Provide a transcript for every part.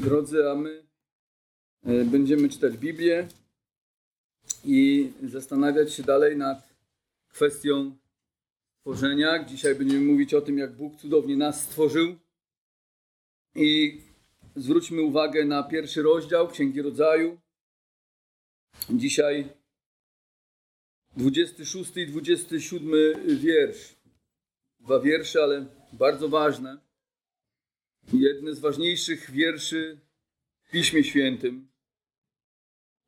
drodzy, a my e, będziemy czytać Biblię i zastanawiać się dalej nad kwestią tworzenia. Dzisiaj będziemy mówić o tym, jak Bóg cudownie nas stworzył. I zwróćmy uwagę na pierwszy rozdział Księgi Rodzaju. Dzisiaj 26 i 27 wiersz. Dwa wiersze, ale bardzo ważne jedne z ważniejszych wierszy w Piśmie Świętym.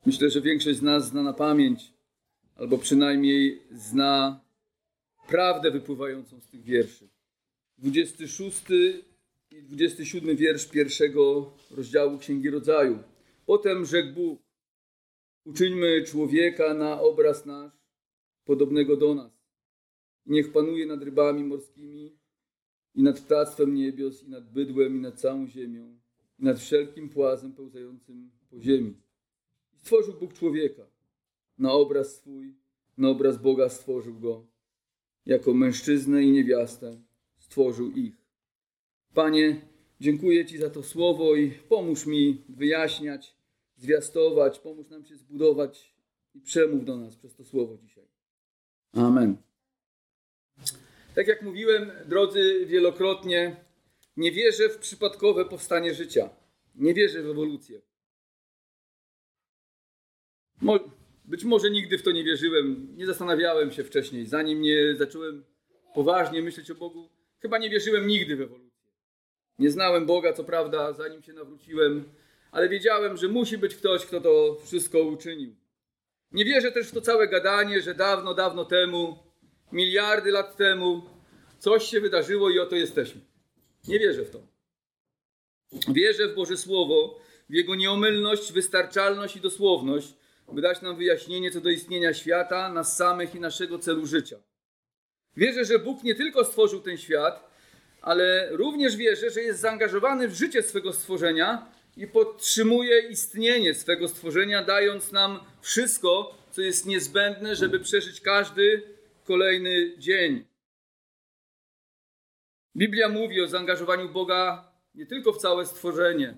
Myślę, że większość z nas zna na pamięć, albo przynajmniej zna prawdę wypływającą z tych wierszy. 26 i 27 wiersz pierwszego rozdziału Księgi Rodzaju. Potem rzekł Bóg, uczyńmy człowieka na obraz nasz, podobnego do nas. Niech panuje nad rybami morskimi, i nad ptactwem niebios, i nad bydłem, i nad całą ziemią, i nad wszelkim płazem pełzającym po ziemi. I stworzył Bóg człowieka. Na obraz swój, na obraz Boga stworzył go. Jako mężczyznę i niewiastę stworzył ich. Panie, dziękuję Ci za to słowo i pomóż mi wyjaśniać, zwiastować, pomóż nam się zbudować i przemów do nas przez to słowo dzisiaj. Amen. Tak jak mówiłem, drodzy, wielokrotnie, nie wierzę w przypadkowe powstanie życia. Nie wierzę w ewolucję. Mo być może nigdy w to nie wierzyłem, nie zastanawiałem się wcześniej. Zanim nie zacząłem poważnie myśleć o Bogu, chyba nie wierzyłem nigdy w ewolucję. Nie znałem Boga, co prawda, zanim się nawróciłem, ale wiedziałem, że musi być ktoś, kto to wszystko uczynił. Nie wierzę też w to całe gadanie, że dawno, dawno temu miliardy lat temu coś się wydarzyło i oto jesteśmy. Nie wierzę w to. Wierzę w Boże Słowo, w Jego nieomylność, wystarczalność i dosłowność, by dać nam wyjaśnienie co do istnienia świata, nas samych i naszego celu życia. Wierzę, że Bóg nie tylko stworzył ten świat, ale również wierzę, że jest zaangażowany w życie swego stworzenia i podtrzymuje istnienie swego stworzenia, dając nam wszystko, co jest niezbędne, żeby przeżyć każdy kolejny dzień. Biblia mówi o zaangażowaniu Boga nie tylko w całe stworzenie,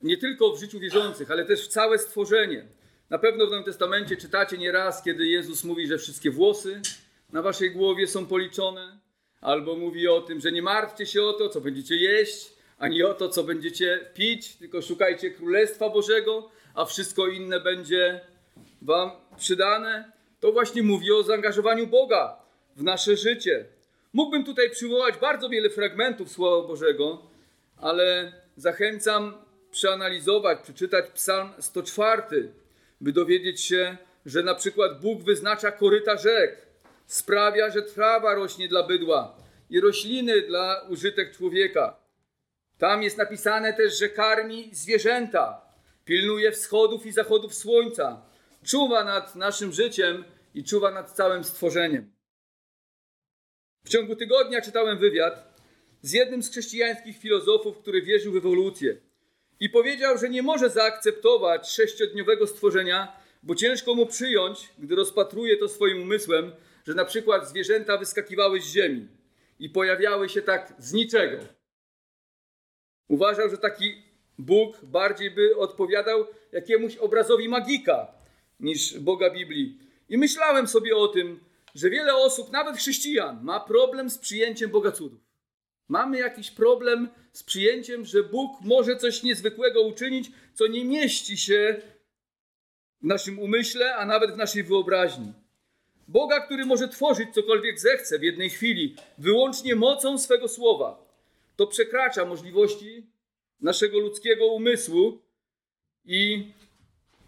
nie tylko w życiu wierzących, ale też w całe stworzenie. Na pewno w Nowym Testamencie czytacie nieraz, kiedy Jezus mówi, że wszystkie włosy na waszej głowie są policzone, albo mówi o tym, że nie martwcie się o to, co będziecie jeść, ani o to, co będziecie pić, tylko szukajcie Królestwa Bożego, a wszystko inne będzie wam przydane to właśnie mówi o zaangażowaniu Boga w nasze życie. Mógłbym tutaj przywołać bardzo wiele fragmentów Słowa Bożego, ale zachęcam przeanalizować, przeczytać Psalm 104, by dowiedzieć się, że na przykład Bóg wyznacza koryta rzek, sprawia, że trawa rośnie dla bydła i rośliny dla użytek człowieka. Tam jest napisane też, że karmi zwierzęta, pilnuje wschodów i zachodów słońca, czuwa nad naszym życiem i czuwa nad całym stworzeniem. W ciągu tygodnia czytałem wywiad z jednym z chrześcijańskich filozofów, który wierzył w ewolucję. I powiedział, że nie może zaakceptować sześciodniowego stworzenia, bo ciężko mu przyjąć, gdy rozpatruje to swoim umysłem, że na przykład zwierzęta wyskakiwały z ziemi i pojawiały się tak z niczego. Uważał, że taki Bóg bardziej by odpowiadał jakiemuś obrazowi magika niż Boga Biblii. I myślałem sobie o tym, że wiele osób, nawet chrześcijan, ma problem z przyjęciem Boga cudów. Mamy jakiś problem z przyjęciem, że Bóg może coś niezwykłego uczynić, co nie mieści się w naszym umyśle, a nawet w naszej wyobraźni. Boga, który może tworzyć cokolwiek zechce w jednej chwili, wyłącznie mocą swego słowa. To przekracza możliwości naszego ludzkiego umysłu i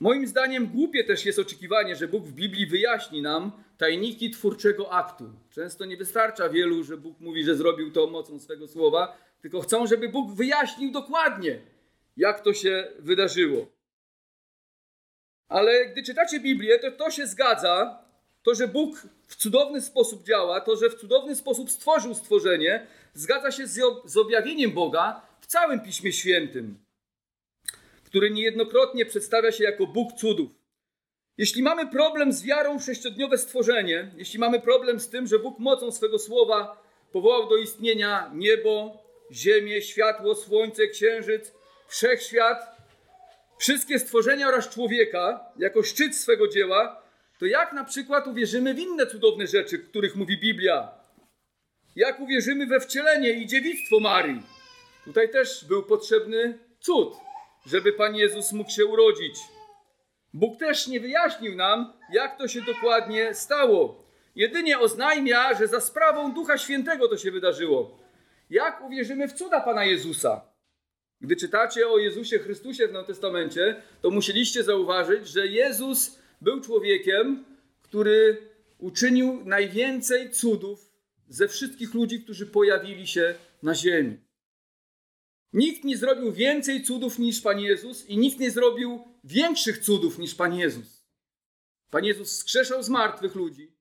Moim zdaniem głupie też jest oczekiwanie, że Bóg w Biblii wyjaśni nam tajniki twórczego aktu. Często nie wystarcza wielu, że Bóg mówi, że zrobił to mocą swego słowa, tylko chcą, żeby Bóg wyjaśnił dokładnie, jak to się wydarzyło. Ale gdy czytacie Biblię, to to się zgadza, to, że Bóg w cudowny sposób działa, to, że w cudowny sposób stworzył stworzenie, zgadza się z objawieniem Boga w całym Piśmie Świętym który niejednokrotnie przedstawia się jako Bóg cudów. Jeśli mamy problem z wiarą w sześciodniowe stworzenie, jeśli mamy problem z tym, że Bóg mocą swego słowa powołał do istnienia niebo, ziemię, światło, słońce, księżyc wszechświat, wszystkie stworzenia oraz człowieka jako szczyt swego dzieła, to jak na przykład uwierzymy w inne cudowne rzeczy, których mówi Biblia? Jak uwierzymy we wcielenie i dziewictwo Marii? Tutaj też był potrzebny cud, żeby Pan Jezus mógł się urodzić. Bóg też nie wyjaśnił nam, jak to się dokładnie stało. Jedynie oznajmia, że za sprawą Ducha Świętego to się wydarzyło. Jak uwierzymy w cuda Pana Jezusa? Gdy czytacie o Jezusie Chrystusie w Nowym Testamencie, to musieliście zauważyć, że Jezus był człowiekiem, który uczynił najwięcej cudów ze wszystkich ludzi, którzy pojawili się na ziemi. Nikt nie zrobił więcej cudów niż Pan Jezus i nikt nie zrobił większych cudów niż Pan Jezus. Pan Jezus skrzeszał z martwych ludzi.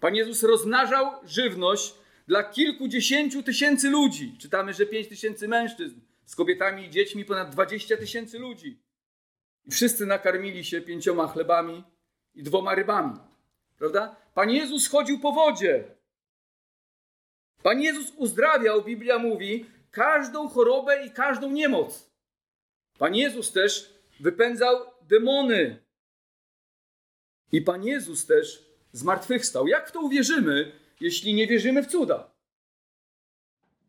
Pan Jezus rozmnażał żywność dla kilkudziesięciu tysięcy ludzi. Czytamy, że pięć tysięcy mężczyzn, z kobietami i dziećmi ponad dwadzieścia tysięcy ludzi. I wszyscy nakarmili się pięcioma chlebami i dwoma rybami. Prawda? Pan Jezus chodził po wodzie. Pan Jezus uzdrawiał, Biblia mówi, każdą chorobę i każdą niemoc. Pan Jezus też wypędzał demony. I Pan Jezus też zmartwychwstał. Jak w to uwierzymy, jeśli nie wierzymy w cuda?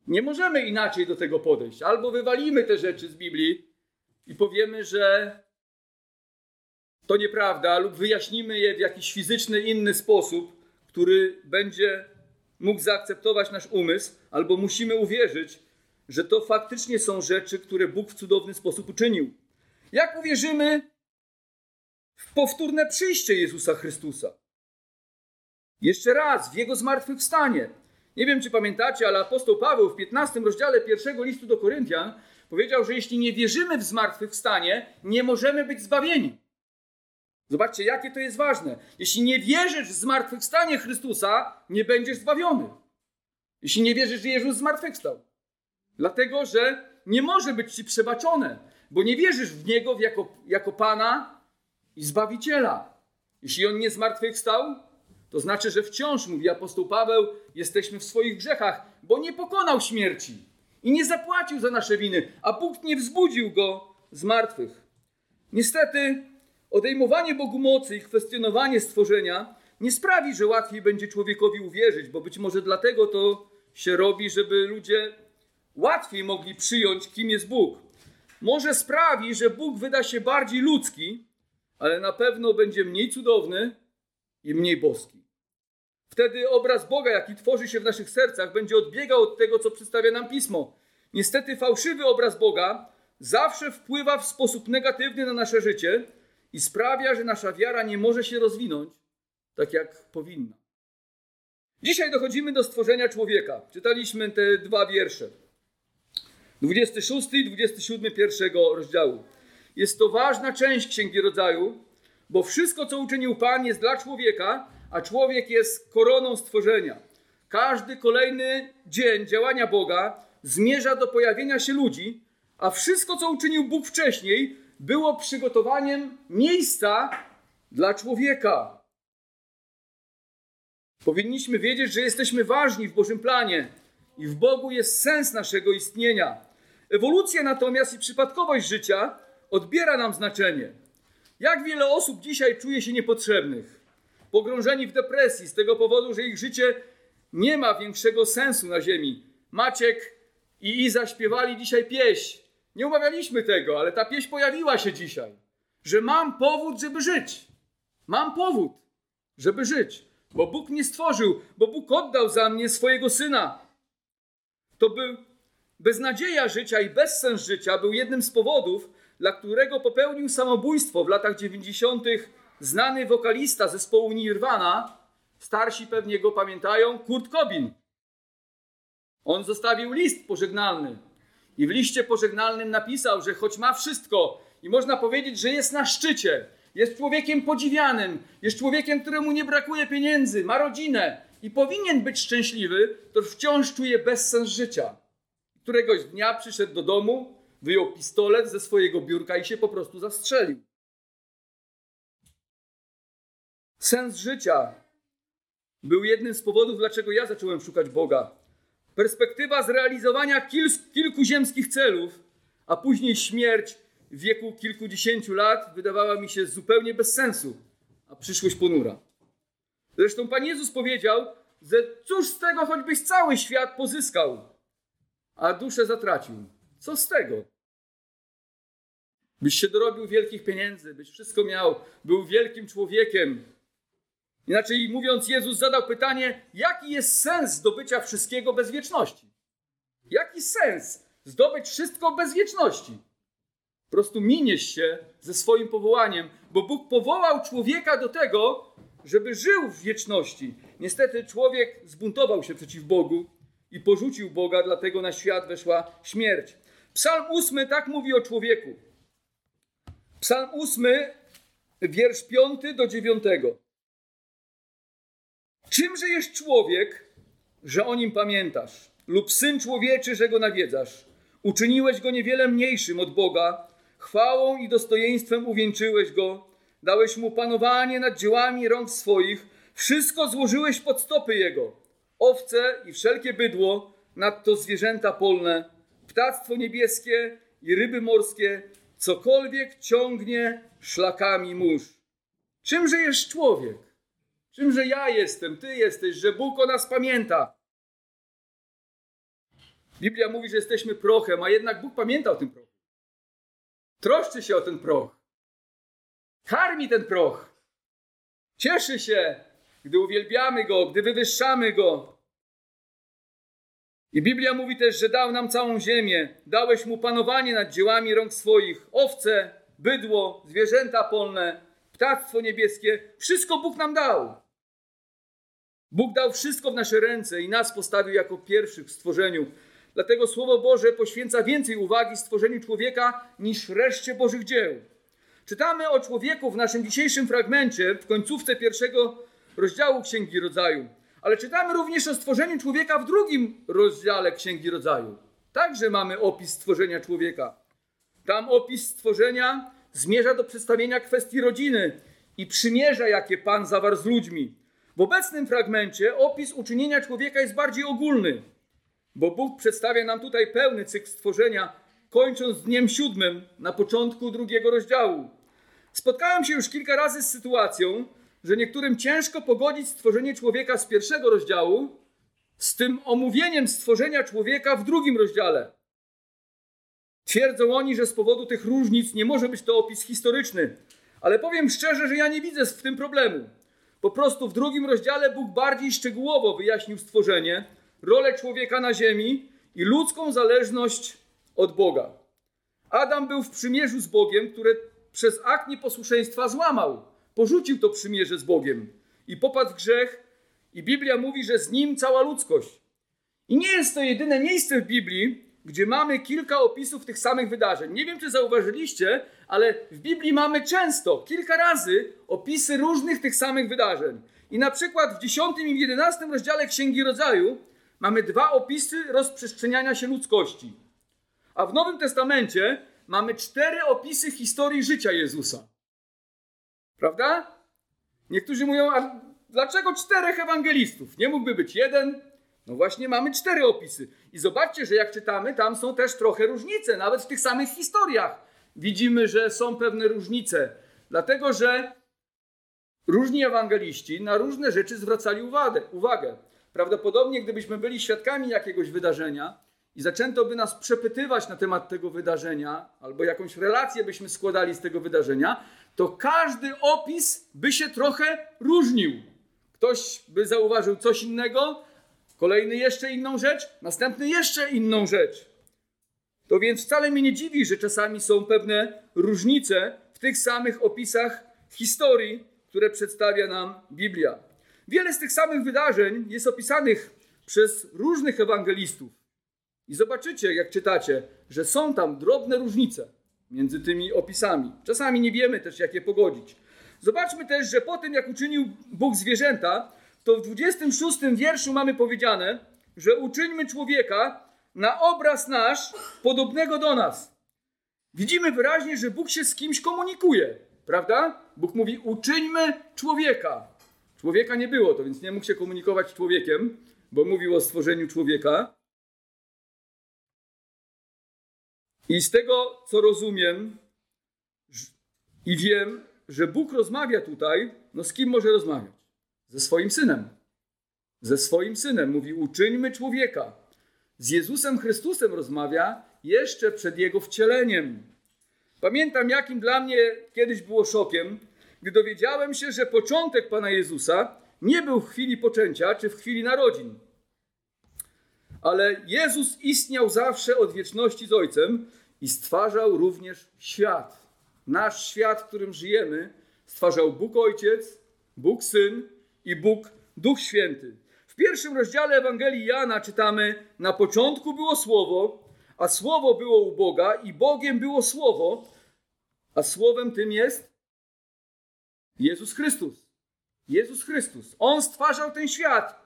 Nie możemy inaczej do tego podejść. Albo wywalimy te rzeczy z Biblii i powiemy, że to nieprawda, lub wyjaśnimy je w jakiś fizyczny, inny sposób, który będzie mógł zaakceptować nasz umysł, albo musimy uwierzyć, że to faktycznie są rzeczy, które Bóg w cudowny sposób uczynił. Jak uwierzymy w powtórne przyjście Jezusa Chrystusa? Jeszcze raz, w Jego zmartwychwstanie. Nie wiem, czy pamiętacie, ale apostoł Paweł w 15 rozdziale pierwszego listu do Koryntian powiedział, że jeśli nie wierzymy w zmartwychwstanie, nie możemy być zbawieni. Zobaczcie, jakie to jest ważne. Jeśli nie wierzysz w zmartwychwstanie Chrystusa, nie będziesz zbawiony. Jeśli nie wierzysz, że Jezus zmartwychwstał. Dlatego, że nie może być ci przebaczone, bo nie wierzysz w Niego jako, jako Pana i Zbawiciela. Jeśli On nie zmartwychwstał, to znaczy, że wciąż, mówi apostoł Paweł, jesteśmy w swoich grzechach, bo nie pokonał śmierci i nie zapłacił za nasze winy, a Bóg nie wzbudził go z martwych. Niestety, odejmowanie Bogu mocy i kwestionowanie stworzenia nie sprawi, że łatwiej będzie człowiekowi uwierzyć, bo być może dlatego to się robi, żeby ludzie łatwiej mogli przyjąć, kim jest Bóg. Może sprawi, że Bóg wyda się bardziej ludzki, ale na pewno będzie mniej cudowny i mniej boski. Wtedy obraz Boga, jaki tworzy się w naszych sercach, będzie odbiegał od tego, co przedstawia nam pismo. Niestety, fałszywy obraz Boga zawsze wpływa w sposób negatywny na nasze życie i sprawia, że nasza wiara nie może się rozwinąć tak, jak powinna. Dzisiaj dochodzimy do stworzenia człowieka. Czytaliśmy te dwa wiersze. 26 i 27 pierwszego rozdziału. Jest to ważna część Księgi Rodzaju, bo wszystko, co uczynił Pan, jest dla człowieka, a człowiek jest koroną stworzenia. Każdy kolejny dzień działania Boga zmierza do pojawienia się ludzi, a wszystko, co uczynił Bóg wcześniej, było przygotowaniem miejsca dla człowieka. Powinniśmy wiedzieć, że jesteśmy ważni w Bożym planie i w Bogu jest sens naszego istnienia. Ewolucja natomiast i przypadkowość życia odbiera nam znaczenie. Jak wiele osób dzisiaj czuje się niepotrzebnych, pogrążeni w depresji z tego powodu, że ich życie nie ma większego sensu na ziemi. Maciek i Iza śpiewali dzisiaj pieśń. Nie umawialiśmy tego, ale ta pieśń pojawiła się dzisiaj. Że mam powód, żeby żyć. Mam powód, żeby żyć. Bo Bóg mnie stworzył, bo Bóg oddał za mnie swojego syna. To był beznadzieja życia i bezsens życia był jednym z powodów, dla którego popełnił samobójstwo w latach 90. znany wokalista zespołu Nirvana, starsi pewnie go pamiętają, Kurt Cobain. On zostawił list pożegnalny i w liście pożegnalnym napisał, że choć ma wszystko i można powiedzieć, że jest na szczycie, jest człowiekiem podziwianym, jest człowiekiem, któremu nie brakuje pieniędzy, ma rodzinę i powinien być szczęśliwy, to wciąż czuje bezsens życia. Któregoś dnia przyszedł do domu, wyjął pistolet ze swojego biurka i się po prostu zastrzelił. Sens życia był jednym z powodów, dlaczego ja zacząłem szukać Boga. Perspektywa zrealizowania kil, kilku ziemskich celów, a później śmierć w wieku kilkudziesięciu lat wydawała mi się zupełnie bez sensu, a przyszłość ponura. Zresztą Pan Jezus powiedział, że cóż z tego, choćbyś cały świat pozyskał, a duszę zatracił. Co z tego? Byś się dorobił wielkich pieniędzy, byś wszystko miał, był wielkim człowiekiem. Inaczej mówiąc, Jezus zadał pytanie, jaki jest sens zdobycia wszystkiego bez wieczności? Jaki sens zdobyć wszystko bez wieczności? Po prostu miniesz się ze swoim powołaniem, bo Bóg powołał człowieka do tego, żeby żył w wieczności. Niestety człowiek zbuntował się przeciw Bogu i porzucił Boga, dlatego na świat weszła śmierć. Psalm 8 tak mówi o człowieku. Psalm 8, wiersz 5 do 9. Czymże jest człowiek, że o nim pamiętasz? Lub syn człowieczy, że go nawiedzasz? Uczyniłeś go niewiele mniejszym od Boga, chwałą i dostojeństwem uwieńczyłeś go, dałeś mu panowanie nad dziełami rąk swoich, wszystko złożyłeś pod stopy jego. Owce i wszelkie bydło, nadto zwierzęta polne, ptactwo niebieskie i ryby morskie, cokolwiek ciągnie szlakami mórz. Czymże jest człowiek? Czymże ja jestem, ty jesteś, że Bóg o nas pamięta? Biblia mówi, że jesteśmy prochem, a jednak Bóg pamięta o tym prochu. Troszczy się o ten proch. Karmi ten proch. Cieszy się, gdy uwielbiamy go, gdy wywyższamy go. I Biblia mówi też, że dał nam całą ziemię. Dałeś mu panowanie nad dziełami rąk swoich. Owce, bydło, zwierzęta polne, ptactwo niebieskie. Wszystko Bóg nam dał. Bóg dał wszystko w nasze ręce i nas postawił jako pierwszych w stworzeniu. Dlatego Słowo Boże poświęca więcej uwagi stworzeniu człowieka niż reszcie Bożych dzieł. Czytamy o człowieku w naszym dzisiejszym fragmencie, w końcówce pierwszego rozdziału Księgi Rodzaju. Ale czytamy również o stworzeniu człowieka w drugim rozdziale Księgi Rodzaju. Także mamy opis stworzenia człowieka. Tam opis stworzenia zmierza do przedstawienia kwestii rodziny i przymierza, jakie Pan zawarł z ludźmi. W obecnym fragmencie opis uczynienia człowieka jest bardziej ogólny, bo Bóg przedstawia nam tutaj pełny cykl stworzenia, kończąc dniem siódmym na początku drugiego rozdziału. Spotkałem się już kilka razy z sytuacją, że niektórym ciężko pogodzić stworzenie człowieka z pierwszego rozdziału z tym omówieniem stworzenia człowieka w drugim rozdziale. Twierdzą oni, że z powodu tych różnic nie może być to opis historyczny, ale powiem szczerze, że ja nie widzę w tym problemu. Po prostu w drugim rozdziale Bóg bardziej szczegółowo wyjaśnił stworzenie, rolę człowieka na ziemi i ludzką zależność od Boga. Adam był w przymierzu z Bogiem, które przez akt nieposłuszeństwa złamał. Porzucił to przymierze z Bogiem i popadł w grzech, i Biblia mówi, że z nim cała ludzkość. I nie jest to jedyne miejsce w Biblii, gdzie mamy kilka opisów tych samych wydarzeń. Nie wiem, czy zauważyliście, ale w Biblii mamy często, kilka razy opisy różnych tych samych wydarzeń. I na przykład w 10 i 11 rozdziale Księgi Rodzaju mamy dwa opisy rozprzestrzeniania się ludzkości. A w Nowym Testamencie mamy cztery opisy historii życia Jezusa. Prawda? Niektórzy mówią, a dlaczego czterech ewangelistów? Nie mógłby być jeden? No właśnie mamy cztery opisy. I zobaczcie, że jak czytamy, tam są też trochę różnice, nawet w tych samych historiach. Widzimy, że są pewne różnice, dlatego że różni ewangeliści na różne rzeczy zwracali uwagę. uwagę. Prawdopodobnie, gdybyśmy byli świadkami jakiegoś wydarzenia i zaczęto by nas przepytywać na temat tego wydarzenia, albo jakąś relację byśmy składali z tego wydarzenia, to każdy opis by się trochę różnił. Ktoś by zauważył coś innego, kolejny jeszcze inną rzecz, następny jeszcze inną rzecz. To więc wcale mnie nie dziwi, że czasami są pewne różnice w tych samych opisach historii, które przedstawia nam Biblia. Wiele z tych samych wydarzeń jest opisanych przez różnych ewangelistów. I zobaczycie, jak czytacie, że są tam drobne różnice między tymi opisami. Czasami nie wiemy też, jak je pogodzić. Zobaczmy też, że po tym, jak uczynił Bóg zwierzęta, to w 26 wierszu mamy powiedziane, że uczyńmy człowieka na obraz nasz, podobnego do nas. Widzimy wyraźnie, że Bóg się z kimś komunikuje, prawda? Bóg mówi: uczyńmy człowieka. Człowieka nie było, to więc nie mógł się komunikować z człowiekiem, bo mówił o stworzeniu człowieka. I z tego, co rozumiem i wiem, że Bóg rozmawia tutaj, no z kim może rozmawiać? Ze swoim synem. Ze swoim synem. Mówi: Uczyńmy człowieka. Z Jezusem Chrystusem rozmawia jeszcze przed jego wcieleniem. Pamiętam, jakim dla mnie kiedyś było szokiem, gdy dowiedziałem się, że początek Pana Jezusa nie był w chwili poczęcia czy w chwili narodzin. Ale Jezus istniał zawsze od wieczności z Ojcem i stwarzał również świat. Nasz świat, w którym żyjemy, stwarzał Bóg Ojciec, Bóg Syn i Bóg Duch Święty. W pierwszym rozdziale Ewangelii Jana czytamy: Na początku było Słowo, a Słowo było u Boga, i Bogiem było Słowo, a Słowem tym jest Jezus Chrystus. Jezus Chrystus. On stwarzał ten świat.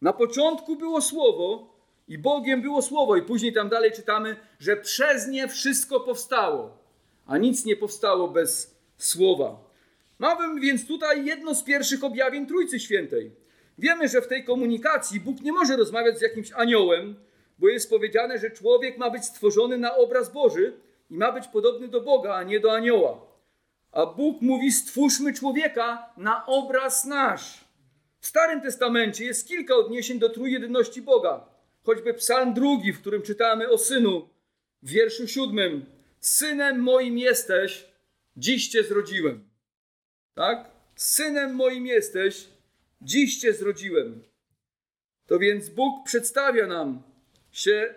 Na początku było Słowo, i Bogiem było Słowo. I później tam dalej czytamy, że przez nie wszystko powstało, a nic nie powstało bez Słowa. Mamy więc tutaj jedno z pierwszych objawień Trójcy Świętej. Wiemy, że w tej komunikacji Bóg nie może rozmawiać z jakimś aniołem, bo jest powiedziane, że człowiek ma być stworzony na obraz Boży i ma być podobny do Boga, a nie do anioła. A Bóg mówi: Stwórzmy człowieka na obraz nasz. W Starym Testamencie jest kilka odniesień do trójjedyności Boga. Choćby Psalm drugi, w którym czytamy o synu, w wierszu siódmym: Synem moim jesteś, dziś cię zrodziłem. Tak? Synem moim jesteś, dziś cię zrodziłem. To więc Bóg przedstawia nam się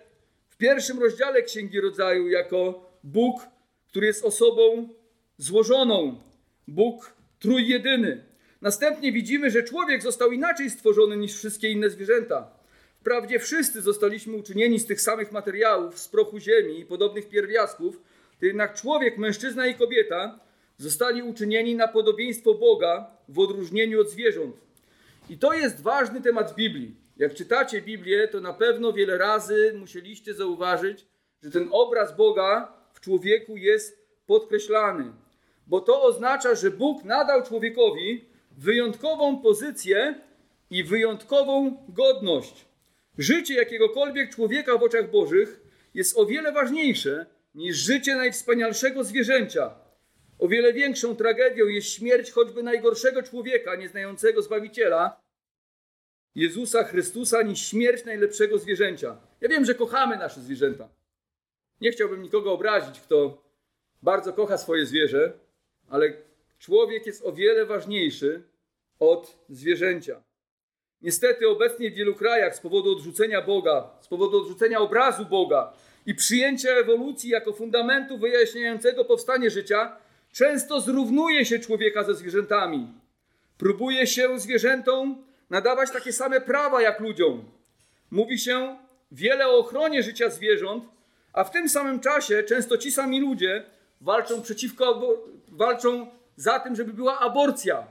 w pierwszym rozdziale Księgi Rodzaju jako Bóg, który jest osobą złożoną, Bóg trójjedyny. Następnie widzimy, że człowiek został inaczej stworzony niż wszystkie inne zwierzęta. Wprawdzie wszyscy zostaliśmy uczynieni z tych samych materiałów, z prochu ziemi i podobnych pierwiastków, to jednak człowiek, mężczyzna i kobieta zostali uczynieni na podobieństwo Boga w odróżnieniu od zwierząt. I to jest ważny temat Biblii. Jak czytacie Biblię, to na pewno wiele razy musieliście zauważyć, że ten obraz Boga w człowieku jest podkreślany, bo to oznacza, że Bóg nadał człowiekowi wyjątkową pozycję i wyjątkową godność. Życie jakiegokolwiek człowieka w oczach Bożych jest o wiele ważniejsze niż życie najwspanialszego zwierzęcia. O wiele większą tragedią jest śmierć choćby najgorszego człowieka, nieznającego Zbawiciela, Jezusa Chrystusa, niż śmierć najlepszego zwierzęcia. Ja wiem, że kochamy nasze zwierzęta. Nie chciałbym nikogo obrazić, kto bardzo kocha swoje zwierzę, ale człowiek jest o wiele ważniejszy od zwierzęcia. Niestety obecnie w wielu krajach z powodu odrzucenia Boga, z powodu odrzucenia obrazu Boga i przyjęcia ewolucji jako fundamentu wyjaśniającego powstanie życia, często zrównuje się człowieka ze zwierzętami. Próbuje się zwierzętom nadawać takie same prawa jak ludziom. Mówi się wiele o ochronie życia zwierząt, a w tym samym czasie często ci sami ludzie walczą przeciwko, walczą za tym, żeby była aborcja,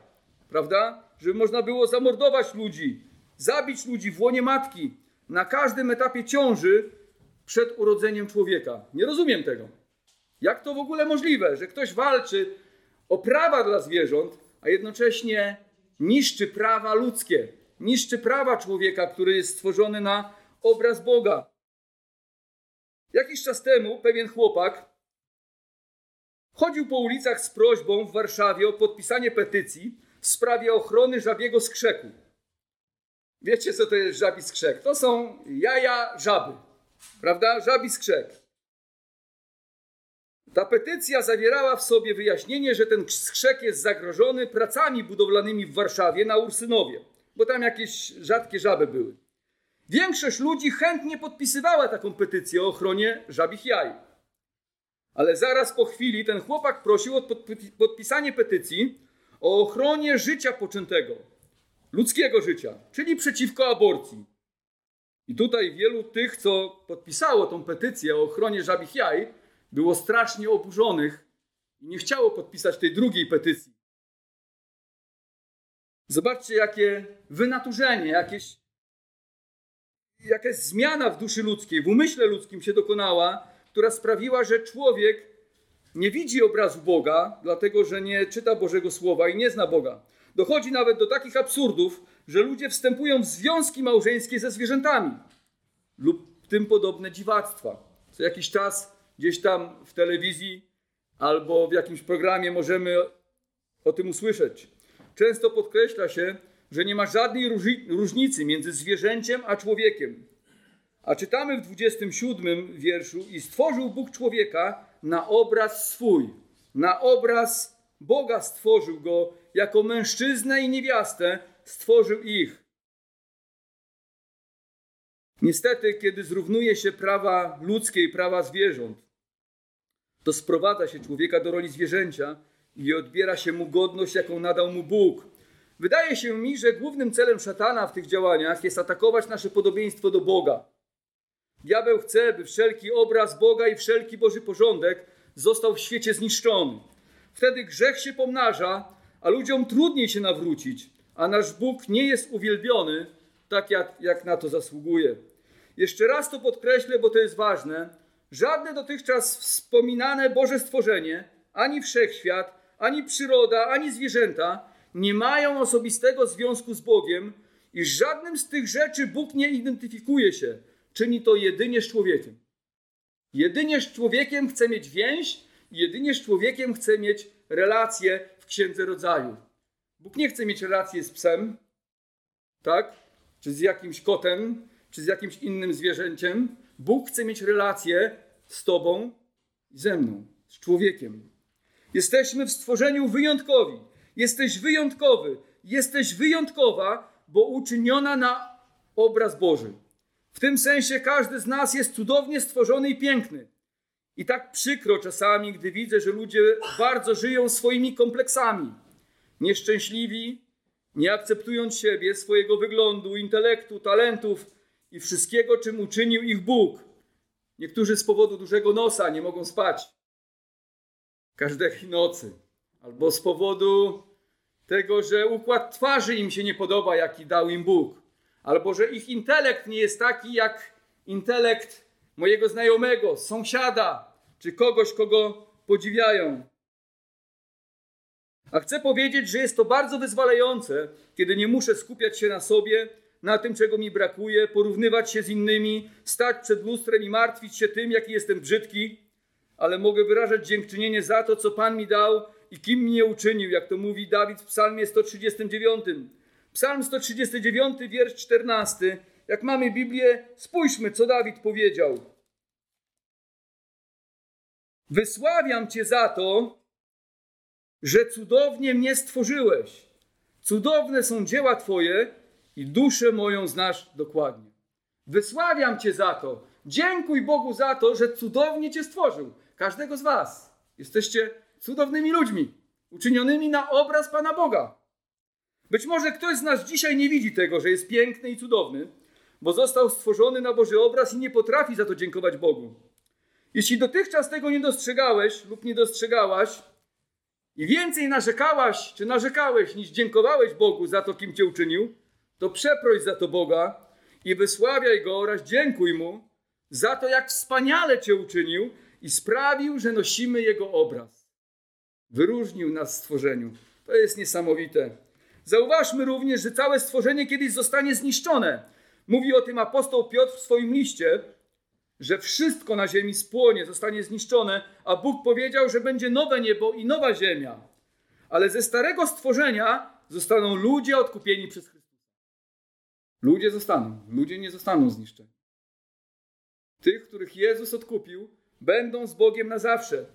prawda? Żeby można było zamordować ludzi, zabić ludzi w łonie matki na każdym etapie ciąży przed urodzeniem człowieka. Nie rozumiem tego. Jak to w ogóle możliwe, że ktoś walczy o prawa dla zwierząt, a jednocześnie niszczy prawa ludzkie, niszczy prawa człowieka, który jest stworzony na obraz Boga. Jakiś czas temu pewien chłopak chodził po ulicach z prośbą w Warszawie o podpisanie petycji w sprawie ochrony żabiego skrzeku. Wiecie, co to jest żabi skrzek? To są jaja żaby, prawda? Żabi skrzek. Ta petycja zawierała w sobie wyjaśnienie, że ten skrzek jest zagrożony pracami budowlanymi w Warszawie na Ursynowie, bo tam jakieś rzadkie żaby były. Większość ludzi chętnie podpisywała taką petycję o ochronie żabich jaj. Ale zaraz po chwili ten chłopak prosił o podpisanie petycji o ochronie życia poczętego, ludzkiego życia, czyli przeciwko aborcji. I tutaj wielu tych, co podpisało tą petycję o ochronie żabich jaj, było strasznie oburzonych i nie chciało podpisać tej drugiej petycji. Zobaczcie, jakie wynaturzenie, jakieś, jakaś zmiana w duszy ludzkiej, w umyśle ludzkim się dokonała, która sprawiła, że człowiek nie widzi obrazu Boga, dlatego że nie czyta Bożego Słowa i nie zna Boga. Dochodzi nawet do takich absurdów, że ludzie wstępują w związki małżeńskie ze zwierzętami lub tym podobne dziwactwa. Co jakiś czas gdzieś tam w telewizji albo w jakimś programie możemy o tym usłyszeć. Często podkreśla się, że nie ma żadnej różnicy między zwierzęciem a człowiekiem. A czytamy w 27 wierszu: I stworzył Bóg człowieka na obraz swój, na obraz Boga stworzył go, jako mężczyznę i niewiastę stworzył ich. Niestety, kiedy zrównuje się prawa ludzkie i prawa zwierząt, to sprowadza się człowieka do roli zwierzęcia i odbiera się mu godność, jaką nadał mu Bóg. Wydaje się mi, że głównym celem szatana w tych działaniach jest atakować nasze podobieństwo do Boga. Diabeł chce, by wszelki obraz Boga i wszelki Boży porządek został w świecie zniszczony. Wtedy grzech się pomnaża, a ludziom trudniej się nawrócić, a nasz Bóg nie jest uwielbiony tak, jak, jak na to zasługuje. Jeszcze raz to podkreślę, bo to jest ważne. Żadne dotychczas wspominane Boże stworzenie, ani wszechświat, ani przyroda, ani zwierzęta nie mają osobistego związku z Bogiem i żadnym z tych rzeczy Bóg nie identyfikuje się. Czyni to jedynie z człowiekiem. Jedynie z człowiekiem chce mieć więź, jedynie z człowiekiem chce mieć relację w Księdze Rodzaju. Bóg nie chce mieć relacji z psem, tak? Czy z jakimś kotem, czy z jakimś innym zwierzęciem. Bóg chce mieć relację z Tobą i ze mną, z człowiekiem. Jesteśmy w stworzeniu wyjątkowi. Jesteś wyjątkowy. Jesteś wyjątkowa, bo uczyniona na obraz Boży. W tym sensie każdy z nas jest cudownie stworzony i piękny. I tak przykro czasami, gdy widzę, że ludzie bardzo żyją swoimi kompleksami. Nieszczęśliwi, nie akceptując siebie, swojego wyglądu, intelektu, talentów i wszystkiego, czym uczynił ich Bóg. Niektórzy z powodu dużego nosa nie mogą spać każdej nocy, albo z powodu tego, że układ twarzy im się nie podoba, jaki dał im Bóg, albo że ich intelekt nie jest taki jak intelekt mojego znajomego, sąsiada, czy kogoś, kogo podziwiają. A chcę powiedzieć, że jest to bardzo wyzwalające, kiedy nie muszę skupiać się na sobie, na tym, czego mi brakuje, porównywać się z innymi, stać przed lustrem i martwić się tym, jaki jestem brzydki, ale mogę wyrażać dziękczynienie za to, co Pan mi dał i kim mnie uczynił, jak to mówi Dawid w Psalmie 139. Psalm 139, wiersz 14. Jak mamy Biblię, spójrzmy, co Dawid powiedział. Wysławiam Cię za to, że cudownie mnie stworzyłeś. Cudowne są dzieła Twoje i duszę moją znasz dokładnie. Wysławiam Cię za to. Dziękuj Bogu za to, że cudownie Cię stworzył. Każdego z Was. Jesteście cudownymi ludźmi, uczynionymi na obraz Pana Boga. Być może ktoś z nas dzisiaj nie widzi tego, że jest piękny i cudowny, bo został stworzony na Boży obraz i nie potrafi za to dziękować Bogu. Jeśli dotychczas tego nie dostrzegałeś lub nie dostrzegałaś i więcej narzekałaś czy narzekałeś niż dziękowałeś Bogu za to, kim cię uczynił, to przeproś za to Boga i wysławiaj Go oraz dziękuj Mu za to, jak wspaniale cię uczynił i sprawił, że nosimy Jego obraz. Wyróżnił nas w stworzeniu. To jest niesamowite. Zauważmy również, że całe stworzenie kiedyś zostanie zniszczone. Mówi o tym apostoł Piotr w swoim liście, że wszystko na ziemi spłonie, zostanie zniszczone, a Bóg powiedział, że będzie nowe niebo i nowa ziemia. Ale ze starego stworzenia zostaną ludzie odkupieni przez Chrystusa. Ludzie zostaną, ludzie nie zostaną zniszczeni. Tych, których Jezus odkupił, będą z Bogiem na zawsze.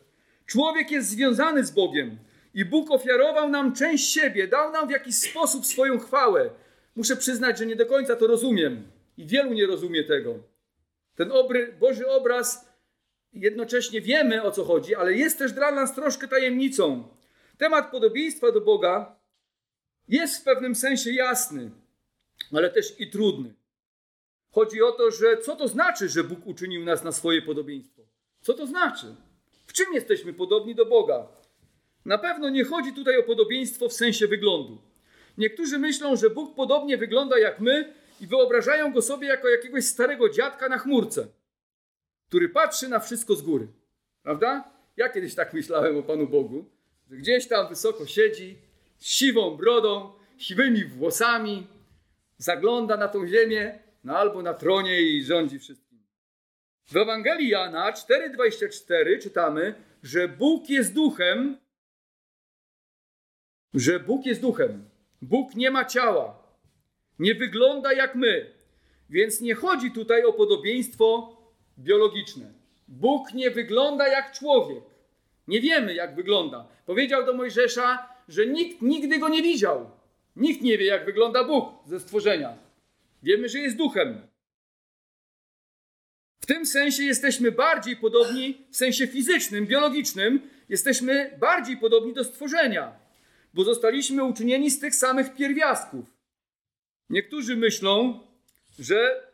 Człowiek jest związany z Bogiem i Bóg ofiarował nam część siebie, dał nam w jakiś sposób swoją chwałę. Muszę przyznać, że nie do końca to rozumiem i wielu nie rozumie tego. Ten obry, Boży obraz, jednocześnie wiemy o co chodzi, ale jest też dla nas troszkę tajemnicą. Temat podobieństwa do Boga jest w pewnym sensie jasny, ale też i trudny. Chodzi o to, że co to znaczy, że Bóg uczynił nas na swoje podobieństwo? Co to znaczy? W czym jesteśmy podobni do Boga? Na pewno nie chodzi tutaj o podobieństwo w sensie wyglądu. Niektórzy myślą, że Bóg podobnie wygląda jak my i wyobrażają go sobie jako jakiegoś starego dziadka na chmurce, który patrzy na wszystko z góry. Prawda? Ja kiedyś tak myślałem o Panu Bogu, że gdzieś tam wysoko siedzi, z siwą brodą, siwymi włosami, zagląda na tą ziemię, no albo na tronie i rządzi wszystkim. W Ewangelii Jana 4:24 czytamy, że Bóg jest duchem, że Bóg jest duchem. Bóg nie ma ciała. Nie wygląda jak my. Więc nie chodzi tutaj o podobieństwo biologiczne. Bóg nie wygląda jak człowiek. Nie wiemy, jak wygląda. Powiedział do Mojżesza, że nikt nigdy go nie widział. Nikt nie wie, jak wygląda Bóg ze stworzenia. Wiemy, że jest duchem. W tym sensie jesteśmy bardziej podobni, w sensie fizycznym, biologicznym, jesteśmy bardziej podobni do stworzenia, bo zostaliśmy uczynieni z tych samych pierwiastków. Niektórzy myślą, że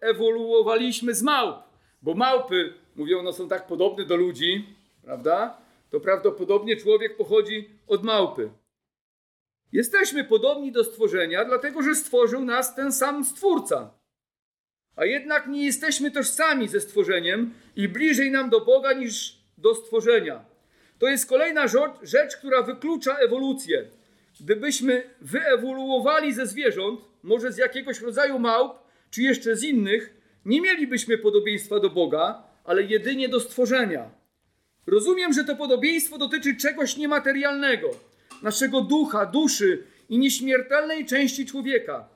wyewoluowaliśmy z małp, bo małpy, mówią, no są tak podobne do ludzi, prawda? To prawdopodobnie człowiek pochodzi od małpy. Jesteśmy podobni do stworzenia, dlatego że stworzył nas ten sam Stwórca. A jednak nie jesteśmy tożsami ze stworzeniem i bliżej nam do Boga niż do stworzenia. To jest kolejna rzecz, która wyklucza ewolucję. Gdybyśmy wyewoluowali ze zwierząt, może z jakiegoś rodzaju małp, czy jeszcze z innych, nie mielibyśmy podobieństwa do Boga, ale jedynie do stworzenia. Rozumiem, że to podobieństwo dotyczy czegoś niematerialnego, naszego ducha, duszy i nieśmiertelnej części człowieka.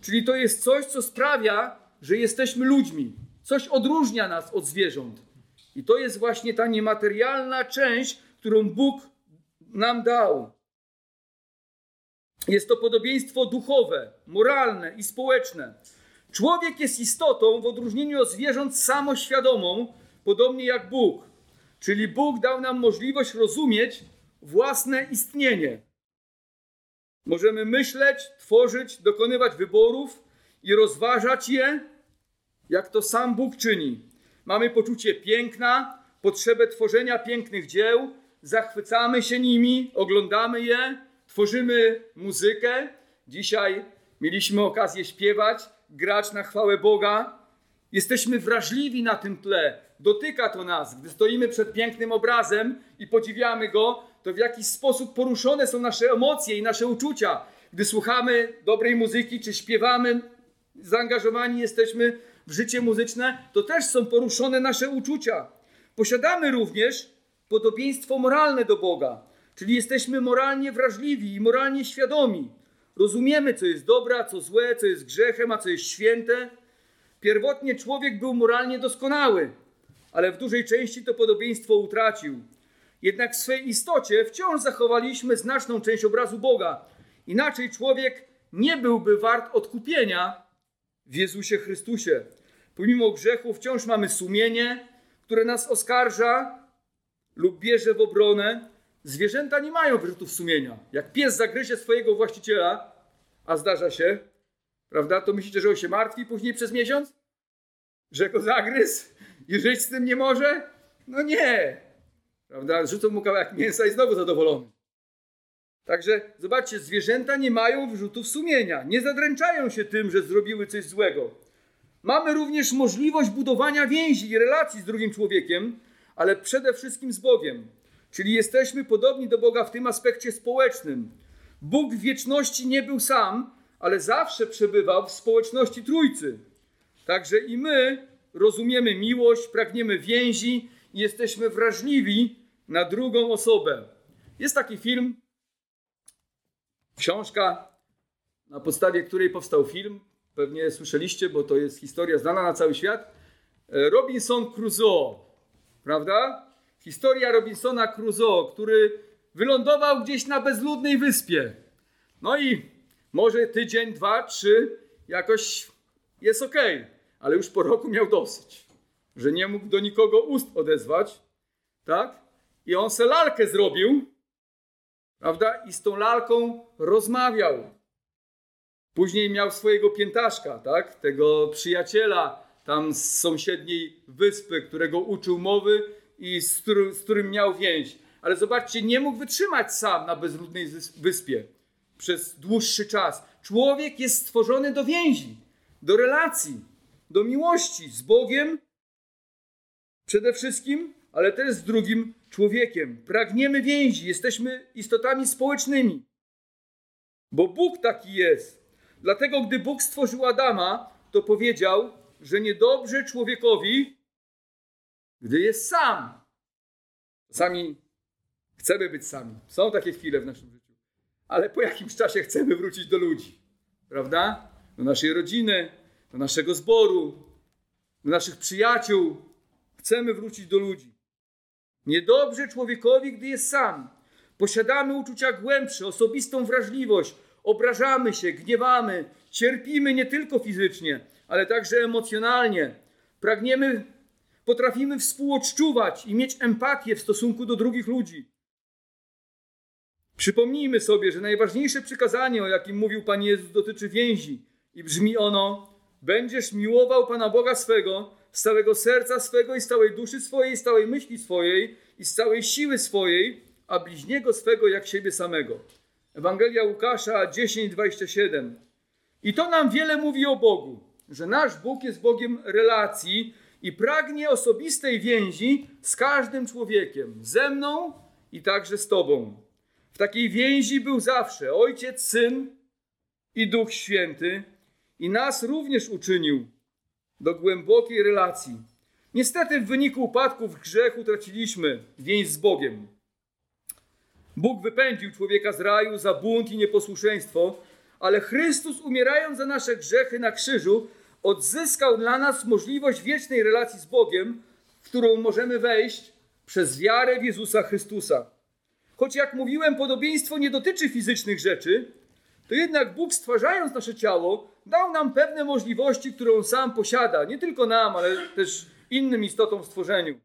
Czyli to jest coś, co sprawia, że jesteśmy ludźmi. Coś odróżnia nas od zwierząt. I to jest właśnie ta niematerialna część, którą Bóg nam dał. Jest to podobieństwo duchowe, moralne i społeczne. Człowiek jest istotą w odróżnieniu od zwierząt samoświadomą, podobnie jak Bóg. Czyli Bóg dał nam możliwość rozumieć własne istnienie. Możemy myśleć, tworzyć, dokonywać wyborów i rozważać je, jak to sam Bóg czyni. Mamy poczucie piękna, potrzebę tworzenia pięknych dzieł, zachwycamy się nimi, oglądamy je, tworzymy muzykę. Dzisiaj mieliśmy okazję śpiewać, grać na chwałę Boga. Jesteśmy wrażliwi na tym tle. Dotyka to nas. Gdy stoimy przed pięknym obrazem i podziwiamy go, to w jakiś sposób poruszone są nasze emocje i nasze uczucia. Gdy słuchamy dobrej muzyki czy śpiewamy, zaangażowani jesteśmy w życie muzyczne, to też są poruszone nasze uczucia. Posiadamy również podobieństwo moralne do Boga, czyli jesteśmy moralnie wrażliwi i moralnie świadomi. Rozumiemy, co jest dobre, a co złe, co jest grzechem, a co jest święte. Pierwotnie człowiek był moralnie doskonały, ale w dużej części to podobieństwo utracił. Jednak w swej istocie wciąż zachowaliśmy znaczną część obrazu Boga. Inaczej człowiek nie byłby wart odkupienia w Jezusie Chrystusie. Pomimo grzechu wciąż mamy sumienie, które nas oskarża lub bierze w obronę. Zwierzęta nie mają wyrzutów sumienia. Jak pies zagryzie swojego właściciela, a zdarza się, prawda, to myślicie, że on się martwi później przez miesiąc? Że go zagryzł i żyć z tym nie może? No nie. Prawda? Rzucą mu kawałek mięsa i znowu zadowolony. Także zobaczcie, zwierzęta nie mają wyrzutów sumienia, nie zadręczają się tym, że zrobiły coś złego. Mamy również możliwość budowania więzi i relacji z drugim człowiekiem, ale przede wszystkim z Bogiem. Czyli jesteśmy podobni do Boga w tym aspekcie społecznym. Bóg w wieczności nie był sam, ale zawsze przebywał w społeczności Trójcy. Także i my rozumiemy miłość, pragniemy więzi i jesteśmy wrażliwi na drugą osobę. Jest taki film Książka, na podstawie której powstał film, pewnie słyszeliście, bo to jest historia znana na cały świat. E, Robinson Crusoe, prawda? Historia Robinsona Crusoe, który wylądował gdzieś na bezludnej wyspie. No i może tydzień, dwa, trzy jakoś jest ok, ale już po roku miał dosyć, że nie mógł do nikogo ust odezwać, tak? I on se lalkę zrobił Prawda? I z tą lalką rozmawiał. Później miał swojego piętaszka, tak? Tego przyjaciela tam z sąsiedniej wyspy, którego uczył mowy i z, z którym miał więź. Ale zobaczcie, nie mógł wytrzymać sam na bezludnej wyspie przez dłuższy czas. Człowiek jest stworzony do więzi, do relacji, do miłości z Bogiem przede wszystkim, ale też z drugim człowiekiem. Pragniemy więzi, jesteśmy istotami społecznymi. Bo Bóg taki jest. Dlatego, gdy Bóg stworzył Adama, to powiedział: że niedobrze człowiekowi, gdy jest sam. Czasami chcemy być sami. Są takie chwile w naszym życiu. Ale po jakimś czasie chcemy wrócić do ludzi. Prawda? Do naszej rodziny, do naszego zboru, do naszych przyjaciół. Chcemy wrócić do ludzi. Niedobrze człowiekowi, gdy jest sam. Posiadamy uczucia głębsze, osobistą wrażliwość, obrażamy się, gniewamy, cierpimy nie tylko fizycznie, ale także emocjonalnie. Pragniemy, potrafimy współodczuwać i mieć empatię w stosunku do drugich ludzi. Przypomnijmy sobie, że najważniejsze przykazanie, o jakim mówił Pan Jezus, dotyczy więzi i brzmi ono: Będziesz miłował Pana Boga swego z całego serca swego i z całej duszy swojej, z całej myśli swojej i z całej siły swojej, a bliźniego swego jak siebie samego. Ewangelia Łukasza 10:27. I to nam wiele mówi o Bogu, że nasz Bóg jest Bogiem relacji i pragnie osobistej więzi z każdym człowiekiem, ze mną i także z Tobą. W takiej więzi był zawsze Ojciec, Syn i Duch Święty i nas również uczynił do głębokiej relacji. Niestety w wyniku upadków grzechu traciliśmy więź z Bogiem. Bóg wypędził człowieka z raju za bunt i nieposłuszeństwo, ale Chrystus, umierając za nasze grzechy na krzyżu, odzyskał dla nas możliwość wiecznej relacji z Bogiem, w którą możemy wejść przez wiarę w Jezusa Chrystusa. Choć jak mówiłem, podobieństwo nie dotyczy fizycznych rzeczy, to jednak Bóg stwarzając nasze ciało, dał nam pewne możliwości, które On sam posiada, nie tylko nam, ale też innym istotom w stworzeniu.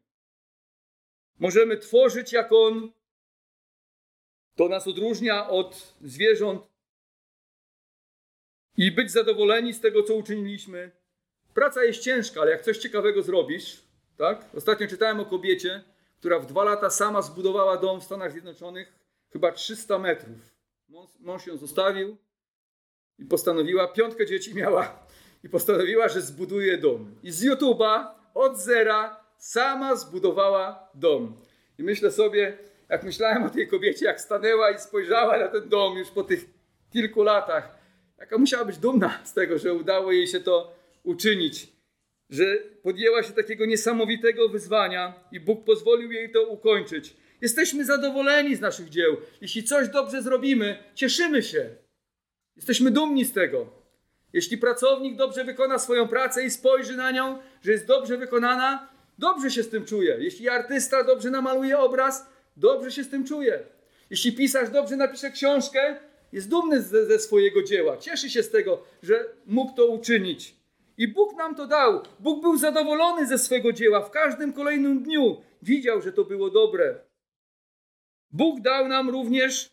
Możemy tworzyć jak On. To nas odróżnia od zwierząt i być zadowoleni z tego, co uczyniliśmy. Praca jest ciężka, ale jak coś ciekawego zrobisz, tak? Ostatnio czytałem o kobiecie, która w dwa lata sama zbudowała dom w Stanach Zjednoczonych, chyba 300 metrów. Mąż, ją zostawił i postanowiła, piątkę dzieci miała, i postanowiła, że zbuduje dom. I z YouTube'a od zera sama zbudowała dom. I myślę sobie, jak myślałem o tej kobiecie, jak stanęła i spojrzała na ten dom już po tych kilku latach, jaka musiała być dumna z tego, że udało jej się to uczynić, że podjęła się takiego niesamowitego wyzwania i Bóg pozwolił jej to ukończyć. Jesteśmy zadowoleni z naszych dzieł. Jeśli coś dobrze zrobimy, cieszymy się. Jesteśmy dumni z tego. Jeśli pracownik dobrze wykona swoją pracę i spojrzy na nią, że jest dobrze wykonana, dobrze się z tym czuje. Jeśli artysta dobrze namaluje obraz, dobrze się z tym czuje. Jeśli pisarz dobrze napisze książkę, jest dumny ze, ze swojego dzieła. Cieszy się z tego, że mógł to uczynić. I Bóg nam to dał. Bóg był zadowolony ze swego dzieła. W każdym kolejnym dniu widział, że to było dobre. Bóg dał nam również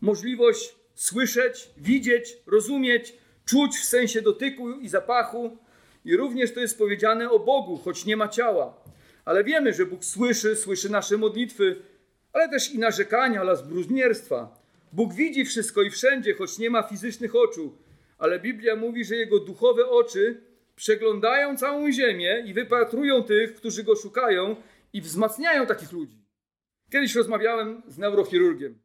możliwość słyszeć, widzieć, rozumieć, czuć w sensie dotyku i zapachu. I również to jest powiedziane o Bogu, choć nie ma ciała. Ale wiemy, że Bóg słyszy, słyszy nasze modlitwy, ale też i narzekania oraz bluźnierstwa. Bóg widzi wszystko i wszędzie, choć nie ma fizycznych oczu, ale Biblia mówi, że Jego duchowe oczy przeglądają całą ziemię i wypatrują tych, którzy Go szukają i wzmacniają takich ludzi. Kiedyś rozmawiałem z neurochirurgiem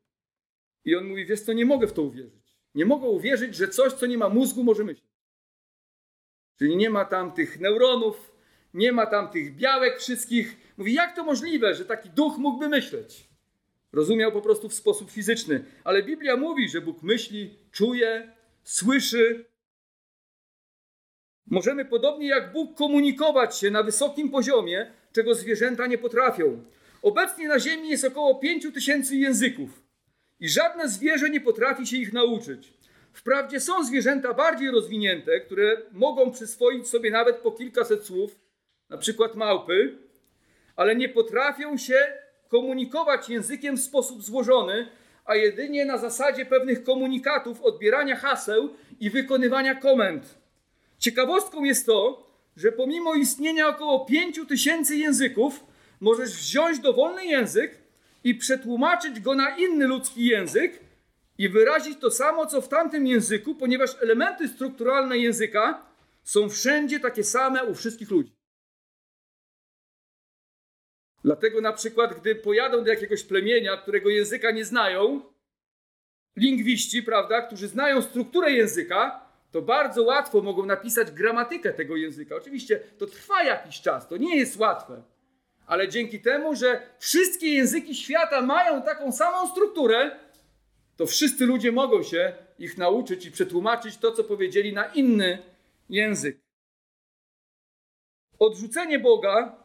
i on mówi, wiesz co, nie mogę w to uwierzyć. Nie mogę uwierzyć, że coś, co nie ma mózgu, może myśleć. Czyli nie ma tam tych neuronów, nie ma tam tych białek wszystkich. Mówi, jak to możliwe, że taki duch mógłby myśleć? Rozumiał po prostu w sposób fizyczny. Ale Biblia mówi, że Bóg myśli, czuje, słyszy. Możemy podobnie jak Bóg komunikować się na wysokim poziomie, czego zwierzęta nie potrafią. Obecnie na Ziemi jest około 5 tysięcy języków i żadne zwierzę nie potrafi się ich nauczyć. Wprawdzie są zwierzęta bardziej rozwinięte, które mogą przyswoić sobie nawet po kilkaset słów, na przykład małpy, ale nie potrafią się komunikować językiem w sposób złożony, a jedynie na zasadzie pewnych komunikatów, odbierania haseł i wykonywania komend. Ciekawostką jest to, że pomimo istnienia około 5 tysięcy języków, możesz wziąć dowolny język i przetłumaczyć go na inny ludzki język i wyrazić to samo, co w tamtym języku, ponieważ elementy strukturalne języka są wszędzie takie same u wszystkich ludzi. Dlatego na przykład, gdy pojadą do jakiegoś plemienia, którego języka nie znają, lingwiści, prawda, którzy znają strukturę języka, to bardzo łatwo mogą napisać gramatykę tego języka. Oczywiście to trwa jakiś czas, to nie jest łatwe. Ale dzięki temu, że wszystkie języki świata mają taką samą strukturę, to wszyscy ludzie mogą się ich nauczyć i przetłumaczyć to, co powiedzieli na inny język. Odrzucenie Boga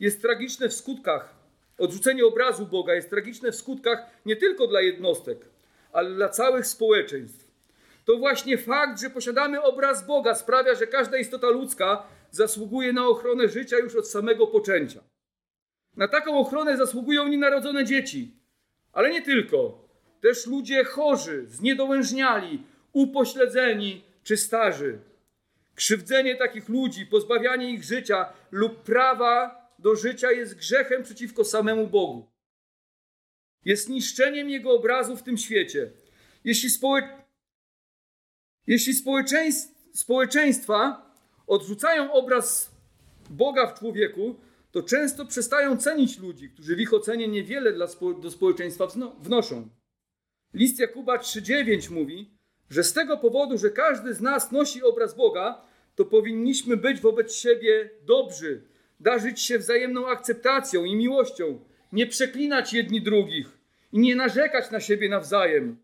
jest tragiczne w skutkach. Odrzucenie obrazu Boga jest tragiczne w skutkach nie tylko dla jednostek, ale dla całych społeczeństw. To właśnie fakt, że posiadamy obraz Boga sprawia, że każda istota ludzka zasługuje na ochronę życia już od samego poczęcia. Na taką ochronę zasługują nienarodzone dzieci, ale nie tylko. Też ludzie chorzy, zniedołężniali, upośledzeni czy starzy. Krzywdzenie takich ludzi, pozbawianie ich życia lub prawa do życia jest grzechem przeciwko samemu Bogu. Jest niszczeniem Jego obrazu w tym świecie. Jeśli, społeczeństwo jeśli społeczeństwa odrzucają obraz Boga w człowieku, to często przestają cenić ludzi, którzy w ich ocenie niewiele dla spo do społeczeństwa wnoszą. List Jakuba 3,9 mówi, że z tego powodu, że każdy z nas nosi obraz Boga, to powinniśmy być wobec siebie dobrzy, darzyć się wzajemną akceptacją i miłością, nie przeklinać jedni drugich i nie narzekać na siebie nawzajem.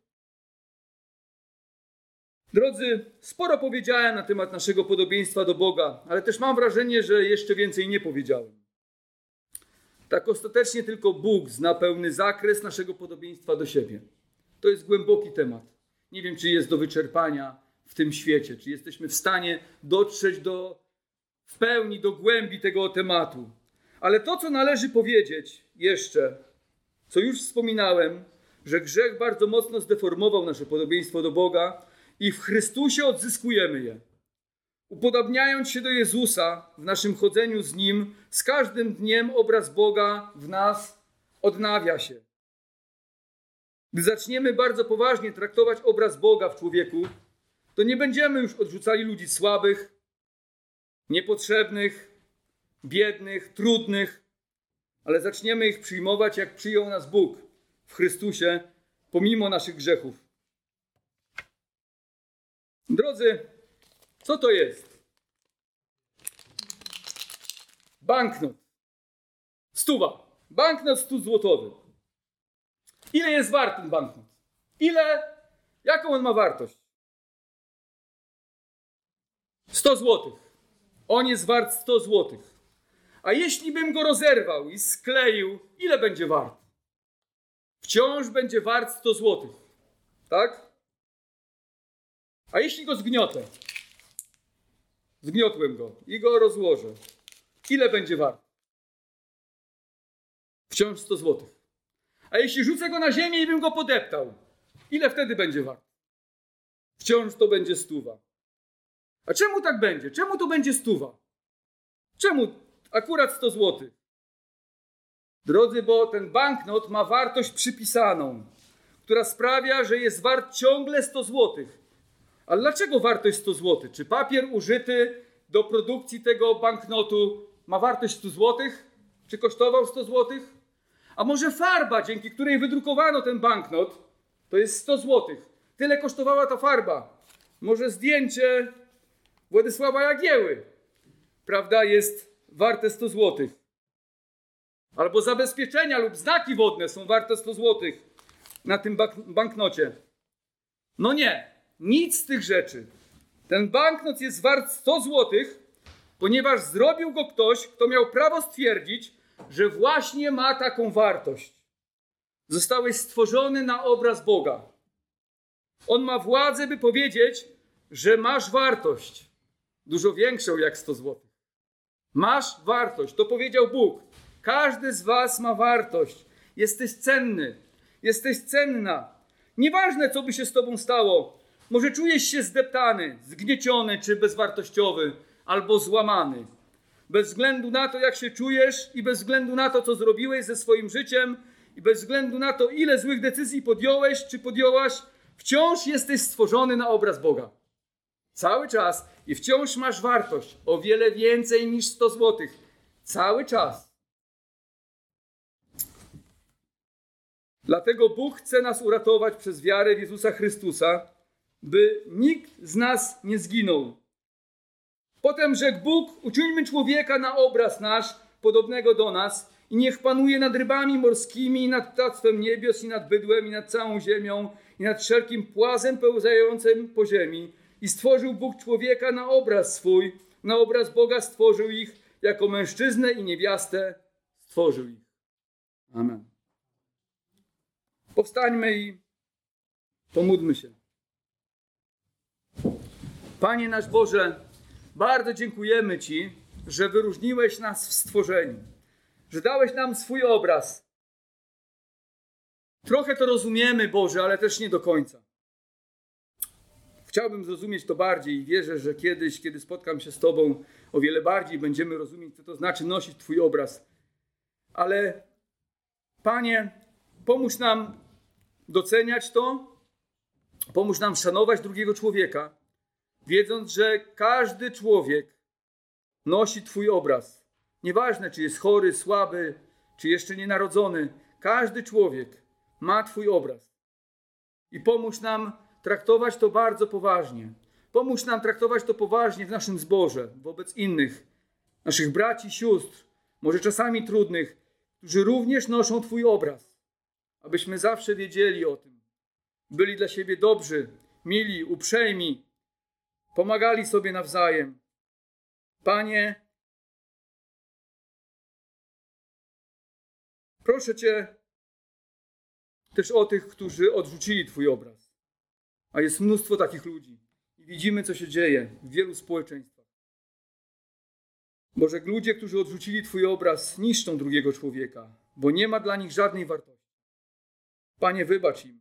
Drodzy, sporo powiedziałem na temat naszego podobieństwa do Boga, ale też mam wrażenie, że jeszcze więcej nie powiedziałem. Tak ostatecznie tylko Bóg zna pełny zakres naszego podobieństwa do siebie. To jest głęboki temat. Nie wiem, czy jest do wyczerpania w tym świecie, czy jesteśmy w stanie dotrzeć do, w pełni do głębi tego tematu. Ale to, co należy powiedzieć jeszcze, co już wspominałem, że grzech bardzo mocno zdeformował nasze podobieństwo do Boga i w Chrystusie odzyskujemy je. Upodabniając się do Jezusa w naszym chodzeniu z Nim, z każdym dniem obraz Boga w nas odnawia się. Gdy zaczniemy bardzo poważnie traktować obraz Boga w człowieku, to nie będziemy już odrzucali ludzi słabych, niepotrzebnych, biednych, trudnych, ale zaczniemy ich przyjmować, jak przyjął nas Bóg w Chrystusie, pomimo naszych grzechów. Drodzy, co to jest? Banknot. Stuwa. Banknot stu złotowy. Ile jest wart ten banknot? Ile? Jaką on ma wartość? 100 złotych. On jest wart 100 złotych. A jeśli bym go rozerwał i skleił, ile będzie wart? Wciąż będzie wart 100 złotych. Tak? A jeśli go zgniotę? Zgniotłem go i go rozłożę. Ile będzie wart? Wciąż 100 złotych. A jeśli rzucę go na ziemię i bym go podeptał, ile wtedy będzie wart? Wciąż to będzie stuwa. A czemu tak będzie? Czemu to będzie stuwa? Czemu akurat 100 złotych? Drodzy, bo ten banknot ma wartość przypisaną, która sprawia, że jest wart ciągle 100 złotych. Ale dlaczego wartość 100 zł? Czy papier użyty do produkcji tego banknotu ma wartość 100 zł? Czy kosztował 100 zł? A może farba, dzięki której wydrukowano ten banknot, to jest 100 zł. Tyle kosztowała ta farba. Może zdjęcie Władysława Jagieły, prawda, jest warte 100 zł. Albo zabezpieczenia lub znaki wodne są warte 100 zł na tym banknocie. No nie, nic z tych rzeczy. Ten banknot jest wart 100 zł, ponieważ zrobił go ktoś, kto miał prawo stwierdzić, że właśnie ma taką wartość. Zostałeś stworzony na obraz Boga. On ma władzę, by powiedzieć, że masz wartość. Dużo większą jak 100 zł. Masz wartość, to powiedział Bóg. Każdy z Was ma wartość. Jesteś cenny, jesteś cenna. Nieważne, co by się z Tobą stało, może czujesz się zdeptany, zgnieciony czy bezwartościowy, albo złamany. Bez względu na to, jak się czujesz, i bez względu na to, co zrobiłeś ze swoim życiem, i bez względu na to, ile złych decyzji podjąłeś czy podjęłaś, wciąż jesteś stworzony na obraz Boga. Cały czas i wciąż masz wartość o wiele więcej niż 100 złotych. Cały czas. Dlatego Bóg chce nas uratować przez wiarę w Jezusa Chrystusa by nikt z nas nie zginął. Potem rzekł Bóg, uczyńmy człowieka na obraz nasz, podobnego do nas, i niech panuje nad rybami morskimi, i nad ptactwem niebios, i nad bydłem, i nad całą ziemią, i nad wszelkim płazem pełzającym po ziemi. I stworzył Bóg człowieka na obraz swój, na obraz Boga stworzył ich, jako mężczyznę i niewiastę stworzył ich. Amen. Powstańmy i pomódlmy się. Panie nasz Boże, bardzo dziękujemy Ci, że wyróżniłeś nas w stworzeniu, że dałeś nam swój obraz. Trochę to rozumiemy, Boże, ale też nie do końca. Chciałbym zrozumieć to bardziej i wierzę, że kiedyś, kiedy spotkam się z Tobą, o wiele bardziej będziemy rozumieć, co to znaczy nosić Twój obraz. Ale Panie, pomóż nam doceniać to, pomóż nam szanować drugiego człowieka, wiedząc, że każdy człowiek nosi Twój obraz. Nieważne, czy jest chory, słaby, czy jeszcze nienarodzony, każdy człowiek ma Twój obraz. I pomóż nam traktować to bardzo poważnie. Pomóż nam traktować to poważnie w naszym zborze, wobec innych, naszych braci, sióstr, może czasami trudnych, którzy również noszą Twój obraz. Abyśmy zawsze wiedzieli o tym. Byli dla siebie dobrzy, mili, uprzejmi, pomagali sobie nawzajem. Panie, proszę Cię też o tych, którzy odrzucili Twój obraz. A jest mnóstwo takich ludzi. I widzimy, co się dzieje w wielu społeczeństwach. Boże, ludzie, którzy odrzucili Twój obraz, niszczą drugiego człowieka, bo nie ma dla nich żadnej wartości. Panie, wybacz im.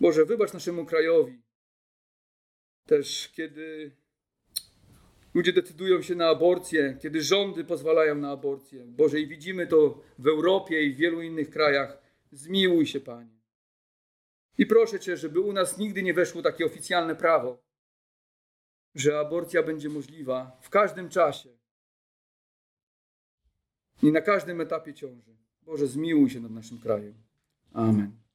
Boże, wybacz naszemu krajowi. Też kiedy ludzie decydują się na aborcję, kiedy rządy pozwalają na aborcję. Boże, i widzimy to w Europie i w wielu innych krajach. Zmiłuj się, Panie. I proszę Cię, żeby u nas nigdy nie weszło takie oficjalne prawo, że aborcja będzie możliwa w każdym czasie i na każdym etapie ciąży. Boże, zmiłuj się nad naszym krajem. Amen.